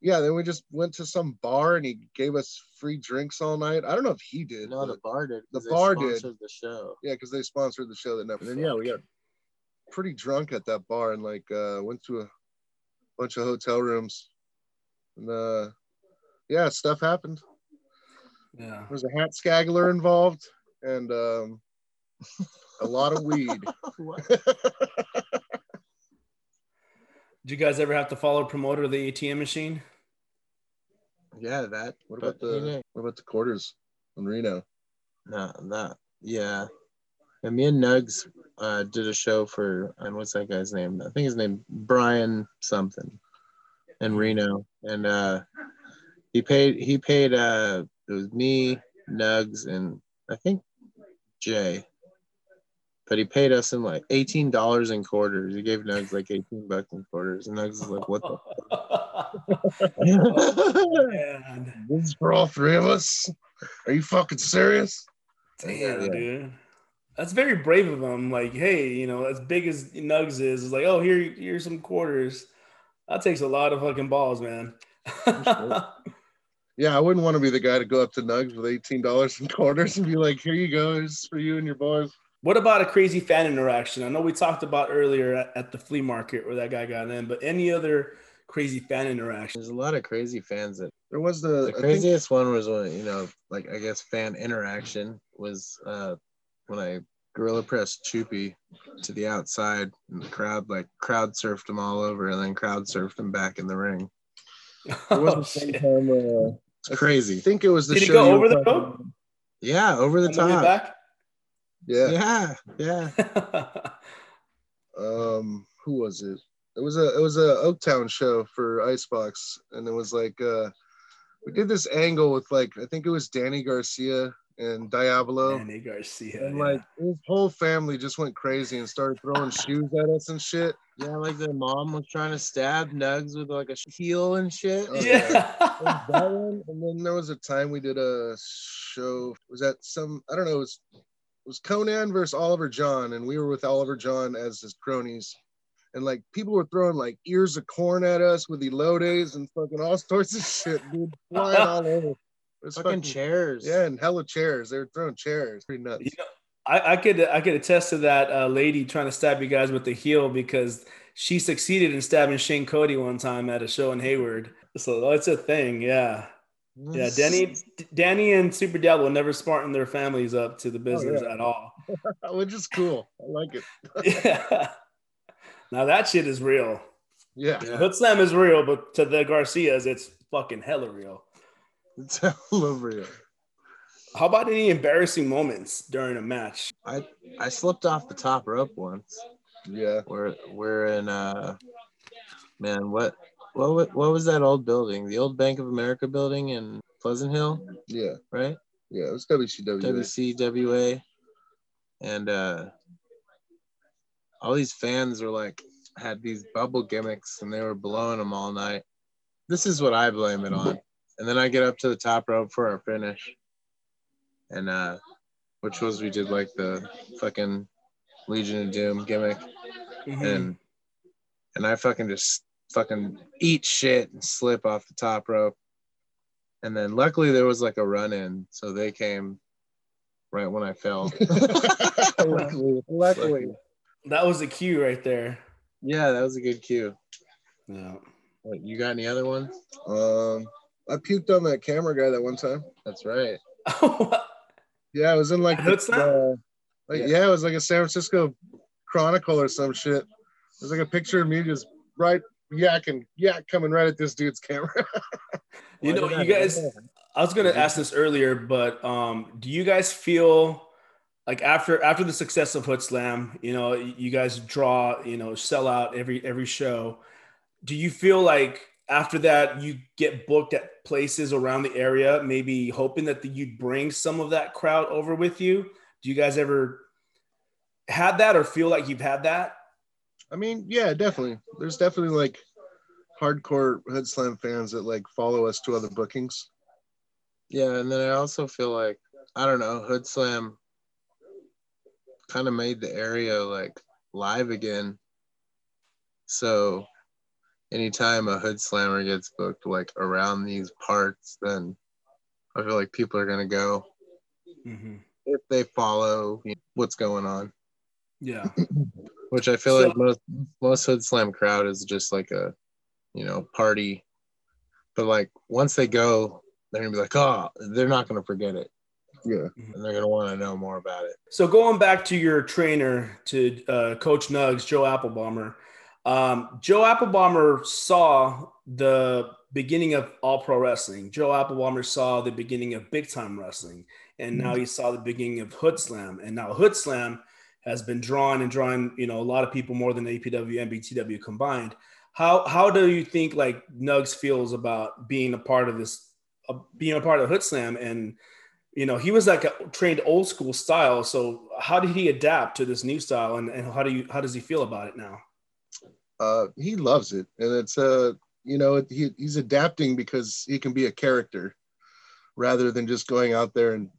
yeah then we just went to some bar and he gave us free drinks all night i don't know if he did No, the bar did. The bar did. the show. yeah because they sponsored the show that night and then yeah we got pretty drunk at that bar and like uh went to a bunch of hotel rooms and uh yeah stuff happened Yeah. There was a hat scaggler involved and um, a lot of weed. Did you guys ever have to follow a promoter of the ATM machine? Yeah, that. What about but he the didn't- what about the quarters in Reno? No, that. Yeah. And me and Nugs uh, did a show for, and what's that guy's name? I think his name Brian something, in Reno, and uh, he paid. He paid. Uh, it was me, Nugs, and I think Jay. But he paid us in like eighteen dollars in quarters. He gave Nugs like eighteen bucks in quarters, and Nugs is like, "What the?" Man. This is for all three of us. Are you fucking serious? Damn, Yeah. dude. That's very brave of him. Like, hey, you know, as big as Nugs is, is like, oh, here, here's some quarters. That takes a lot of fucking balls, man. Yeah, I wouldn't want to be the guy to go up to Nugs with eighteen dollars in quarters and be like, "Here you go, it's for you and your boys." what about a crazy fan interaction? I know we talked about earlier at, at the flea market where that guy got in, but any other crazy fan interaction? There's a lot of crazy fans that There was the, the I think- craziest one was when you know like i guess fan interaction was uh when i gorilla pressed choopy to the outside and the crowd like crowd surfed him all over and then crowd surfed him back in the ring there was Oh, the same shit. time, uh, it's I crazy think it was the Did he show go over the talking rope? yeah over the On top back? Yeah. yeah yeah um who was it it was a it was a oaktown show for icebox and it was like uh we did this angle with like i think it was danny garcia and Diablo. Danny Garcia. And yeah. like his whole family just went crazy and started throwing shoes at us and shit. Yeah, like their mom was trying to stab Nugs with like a heel and shit. Oh, yeah. One, and then there was a time we did a show. Was that some? I don't know. It was it was Conan versus Oliver John, and we were with Oliver John as his cronies. And like people were throwing like ears of corn at us with elotes and fucking all sorts of shit, dude, flying all over. It was Fucking chairs. Yeah, and hella chairs. They were throwing chairs. Pretty nuts. You know, I, I could I could attest to that uh, lady trying to stab you guys with the heel because she succeeded in stabbing Shane Cody one time at a show in Hayward. So that's a thing. Yeah. Yeah. Danny Danny and Super Devil never smartened their families up to the business yeah. at all. Which is cool. I like it. yeah. Now that shit is real. Yeah. Hood Slam is real, but to the Garcias, it's fucking hella real. It's over real. How about any embarrassing moments during a match? I I slipped off the top rope once. Yeah. We're we're in uh man, what what wa- what was that old building? The old Bank of America building in Pleasant Hill, Yeah. right? Yeah. It was WCW. WCWA. And uh all these fans were like had these bubble gimmicks and they were blowing them all night. This is what I blame it on. And then I get up to the top rope for our finish. And uh which was we did like the fucking Legion of Doom gimmick Mm-hmm. and and I fucking just fucking eat shit and slip off the top rope. And then luckily there was like a run in, so they came right when I fell. luckily, luckily. that was a cue right there. yeah, that was a good cue. Yeah. What, you got any other ones? Um, I puked on that camera guy that one time. That's right. Yeah, it was in like Hood the, Slam? uh, like Yeah. yeah. it was like a San Francisco Chronicle or some shit. It was like a picture of me just right yakking, yak coming right at this dude's camera. You know, you guys, I was gonna ask this earlier, but um, do you guys feel like after after the success of Hood Slam, you know, you guys draw, you know, sell out every every show. Do you feel like after that you get booked at places around the area, maybe hoping that the, you'd bring some of that crowd over with you? Do you guys ever had that or feel like you've had that? I mean, yeah, definitely. There's definitely like hardcore Hood Slam fans that like follow us to other bookings. Yeah, and then I also feel like I don't know, Hood Slam kind of made the area like live again. So anytime a Hood Slammer gets booked like around these parts, then I feel like people are gonna go Mm-hmm. if they follow what's going on. Yeah. Which I feel So- like most most Hood Slam crowd is just like a you know party. But like once they go, they're gonna be like, oh, they're not gonna forget it. Yeah. and they're gonna want to know more about it. So going back to your trainer, to uh, Coach Nugs, Joe Applebomber. Um, Joe Applebomber saw the beginning of All Pro Wrestling. Joe Applebomber saw the beginning of Big Time Wrestling, and now he saw the beginning of Hood Slam. And now Hood Slam has been drawn and drawing, you know, a lot of people more than APW and BTW combined. How how do you think like Nugs feels about being a part of this, uh, being a part of Hood Slam and you know, he was like a trained old school style. So how did he adapt to this new style and, and how do you how does he feel about it now? Uh, he loves it, and it's uh, you know, he, he's adapting because he can be a character rather than just going out there and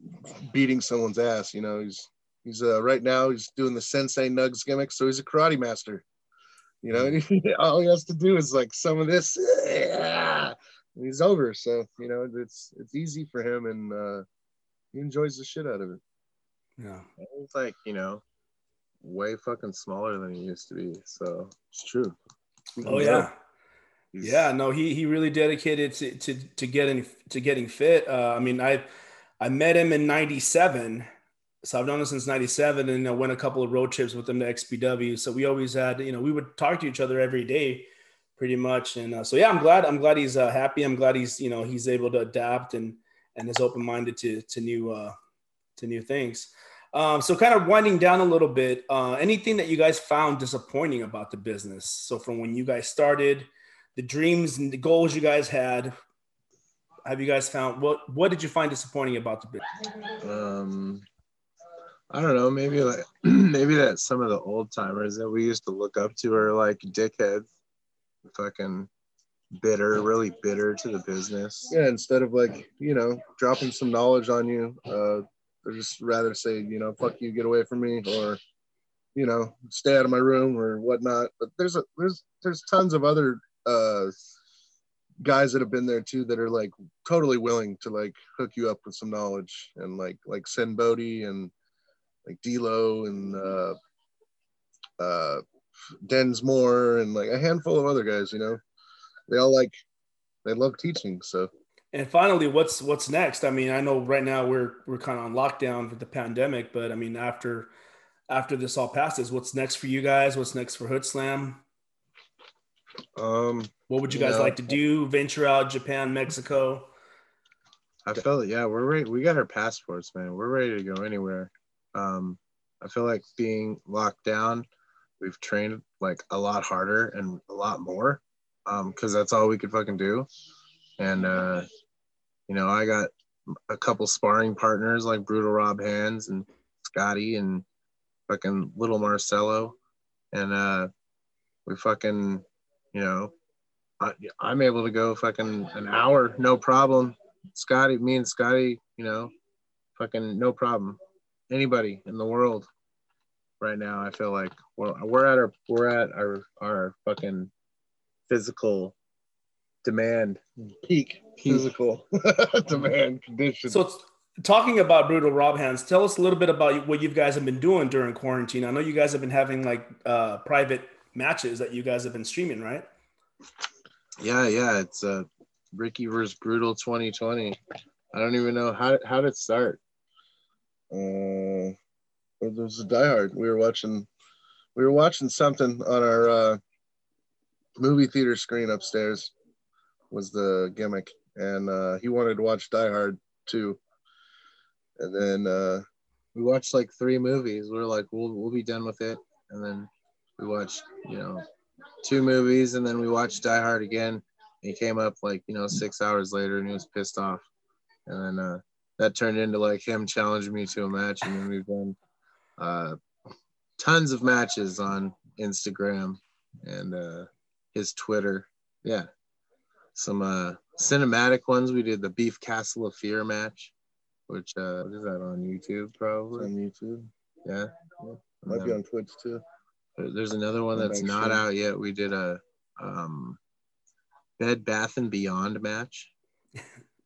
beating someone's ass. You know, he's he's uh, right now he's doing the Sensei Nugs gimmick, so he's a karate master. You know, all he has to do is like some of this, yeah, and he's over. So you know, it's it's easy for him, and uh, he enjoys the shit out of it. Yeah. It's like you know, way fucking smaller than he used to be. So It's true. Oh yeah. He's- Yeah, no, he he really dedicated to to, to getting to getting fit. Uh, I mean, I I met him in '97, so I've known him since '97, and I went a couple of road trips with him to XPW. So we always had, you know, we would talk to each other every day, pretty much. And uh, so yeah, I'm glad I'm glad he's uh, happy. I'm glad he's you know he's able to adapt and and is open minded to to new uh, to new things. Um, so kind of winding down a little bit, uh, anything that you guys found disappointing about the business? So from when you guys started, the dreams and the goals you guys had, have you guys found what what did you find disappointing about the business? Um, I don't know. Maybe like maybe that some of the old timers that we used to look up to are like dickheads, fucking bitter, really bitter to the business. Yeah, instead of like, you know, dropping some knowledge on you, uh, or just rather say, you know, fuck you, get away from me, or, you know, stay out of my room or whatnot. But there's a there's there's tons of other uh guys that have been there too that are like totally willing to like hook you up with some knowledge and like like Sen Bodie and like D'Lo and uh uh Densmore and like a handful of other guys, you know. They all like they love teaching, so And finally, what's what's next? I mean, I know right now we're we're kind of on lockdown with the pandemic, but I mean, after after this all passes, what's next for you guys? What's next for Hood Slam? Um, What would you You guys know- like to do? Venture out, Japan, Mexico? I felt yeah, we're ready. We got our passports, man. We're ready to go anywhere. Um, I feel like being locked down, we've trained like a lot harder and a lot more, um, because that's all we could fucking do. And uh, you know, I got a couple sparring partners like Brutal Rob Hands and Scotty and fucking Little Marcelo, and uh, we fucking, you know, I, I'm able to go fucking an hour, no problem. Scotty, me and Scotty, you know, fucking no problem. Anybody in the world right now, I feel like we're, we're at our we're at our our fucking physical demand. peak physical demand conditions. So, talking about brutal Rob Hands, tell us a little bit about what you guys have been doing during quarantine. I know you guys have been having like uh, private matches that you guys have been streaming, right? Yeah, yeah, it's uh Ricky versus Brutal 2020. I don't even know how how did it start. uh, there was a Die Hard. We were watching, we were watching something on our uh, movie theater screen upstairs. Was the gimmick, and uh, he wanted to watch Die Hard too. And then uh, We watched like three movies. We are like, we'll we'll be done with it, and then we watched, you know, two movies, and then we watched Die Hard again. He came up like you know six hours later, and he was pissed off, and then uh, that turned into like him challenging me to a match, and then we've done uh, tons of matches on Instagram and uh, his Twitter. Yeah, some uh, cinematic ones. We did the Beef Castle of Fear match, which uh, what is that on YouTube it's probably? on YouTube, Yeah. might be on Twitch too. There's another one that's not sure. out yet. We did a um, Bed Bath and Beyond match.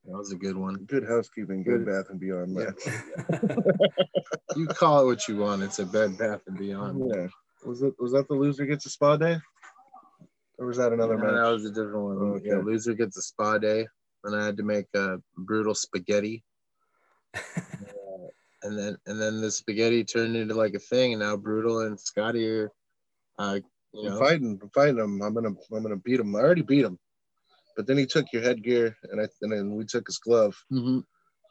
That was a good one. Good housekeeping, good Good. Bath and Beyond Yeah. match. You call it what you want. It's a Bed Bath and Beyond. Yeah. Was it was that the loser gets a spa day? Or was that another No, match? that was a different one. Okay. Yeah, loser gets a spa day, and I had to make a brutal spaghetti. Uh, and then and then the spaghetti turned into like a thing, and now brutal and Scotty are, uh, you I'm know, fighting, I'm fighting him. I'm gonna I'm gonna beat him. I already beat him. But then he took your headgear and I and then we took his glove. Mhm.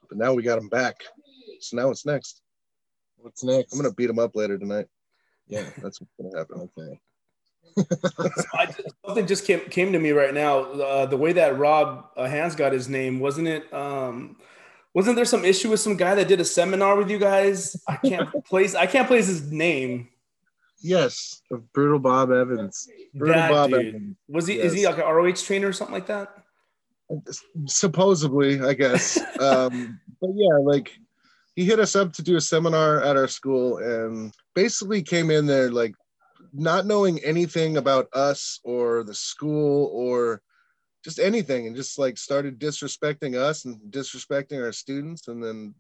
But now we got him back. So now what's next? What's next? I'm gonna beat him up later tonight. yeah. That's what's gonna happen. Okay. I, something just came came to me right now. Uh, the way that Rob uh, Hands got his name, wasn't it? Um, wasn't there some issue with some guy that did a seminar with you guys? I can't place. I can't place his name. Yes. Of brutal Bob Evans. Brutal That Bob dude. Evans. Was he? Is he like an ROH trainer or something like that? Supposedly, I guess. um, but yeah, like he hit us up to do a seminar at our school and basically came in there like not knowing anything about us or the school or just anything and just like started disrespecting us and disrespecting our students and then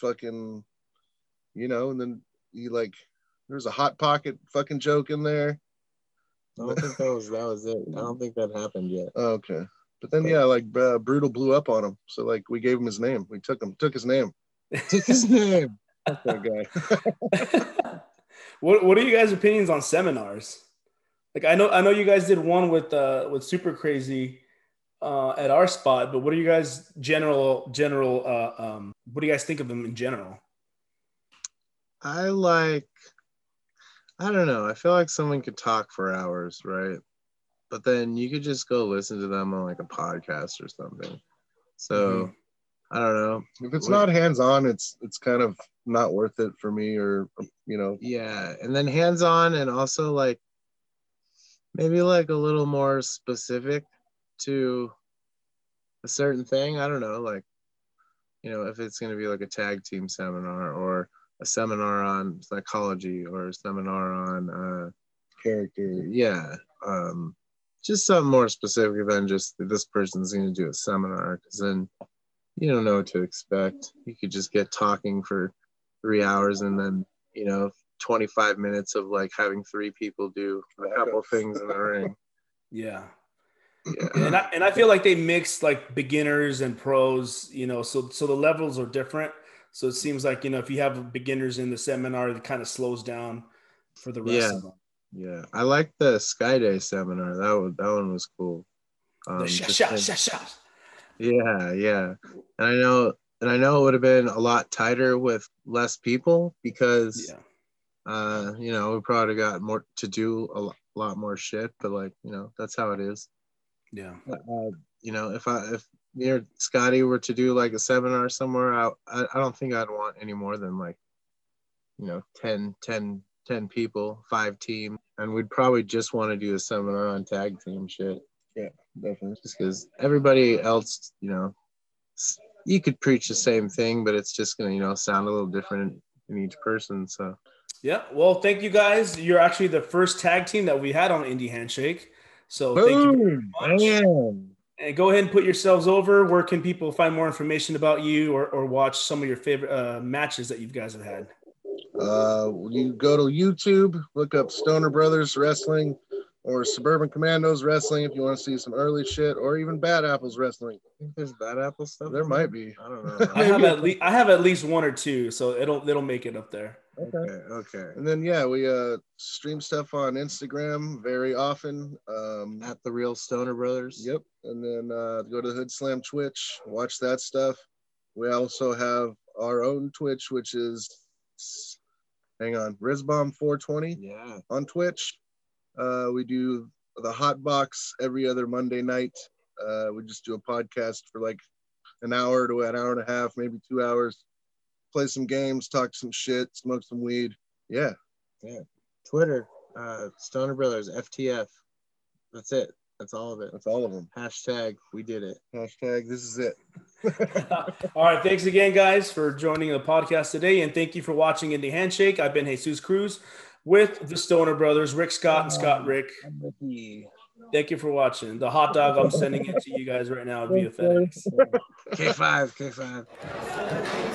fucking you know and then he like there's a hot pocket fucking joke in there I don't think that was that was it. I don't think that happened yet. Okay but then yeah like uh, brutal blew up on him so like we gave him his name we took him took his name Took his name. Fuck that guy what What are you guys' opinions on seminars? Like I know I know you guys did one with uh with Super Crazy uh at our spot, but what are you guys general general uh um what do you guys think of them in general? I like I don't know. I feel like someone could talk for hours, right? But then you could just go listen to them on like a podcast or something. So I don't know. If it's What- not hands on, it's it's kind of not worth it for me, or you know, Yeah, and then hands on, and also like maybe like a little more specific to a certain thing. I don't know, like you know, if it's gonna be like a tag team seminar or a seminar on psychology or a seminar on uh character. yeah, um just something more specific than just this person's gonna do a seminar because then you don't know what to expect. You could just get talking for three hours and then you know 25 minutes of like having three people do a couple things in the ring. Yeah. Yeah. and I, and I feel like they mixed like beginners and pros, you know, so so the levels are different. So it seems like you know if you have beginners in the seminar, it kind of slows down for the rest Yeah. of them. Yeah. I like the Skayde seminar. That was that one was cool. Um, The shot, just shot, like- shot, shot. Yeah, yeah. And I know and I know it would have been a lot tighter with less people because Yeah, uh, you know, we probably got more to do a lo- lot more shit, but like, you know, that's how it is. yeah, uh, you know, if I if me or Scotty were to do like a seminar somewhere, I I, I don't think I'd want any more than like, you know, 10, 10, 10 people, five team, and we'd probably just want to do a seminar on tag team shit, Yeah, definitely. just because everybody else, you know, you could preach the same thing, but it's just gonna you know sound a little different in each person. So yeah. Well, thank you guys. You're actually the first tag team that we had on Indie Handshake. So thank you very much. man. And go ahead and put yourselves over. Where can people find more information about you or, or watch some of your favorite uh, matches that you guys have had? Uh, you go to YouTube, look up Stoner Brothers Wrestling or Suburban Commandos Wrestling if you want to see some early shit, or even Bad Apples Wrestling. I think there's bad apple stuff. There might be. I don't know. I have at least I have at least one or two, so it'll it'll make it up there. okay, okay. And then yeah, we uh stream stuff on Instagram very often. Um, At the real Stoner Brothers. Yep. And then uh, go to the Hood Slam Twitch, watch that stuff. We also have our own Twitch, which is, hang on, Rizbomb 420 Yeah. on Twitch. Uh, we do the Hot Box every other Monday night. Uh, we just do a podcast for like an hour to an hour and a half, maybe two hours. Play some games, talk some shit, smoke some weed. Yeah. Yeah. Twitter, uh, Stoner Brothers, FTF. That's it. That's all of it. That's all of them. Hashtag we did it. Hashtag this is it. All right, thanks again, guys, for joining the podcast today, and thank you for watching Indie Handshake. I've been Jesus Cruz with the Stoner Brothers, Rick Scott and Scott Rick. Thank you for watching. The hot dog I'm sending it to you guys right now via FedEx. K5, K5. K5.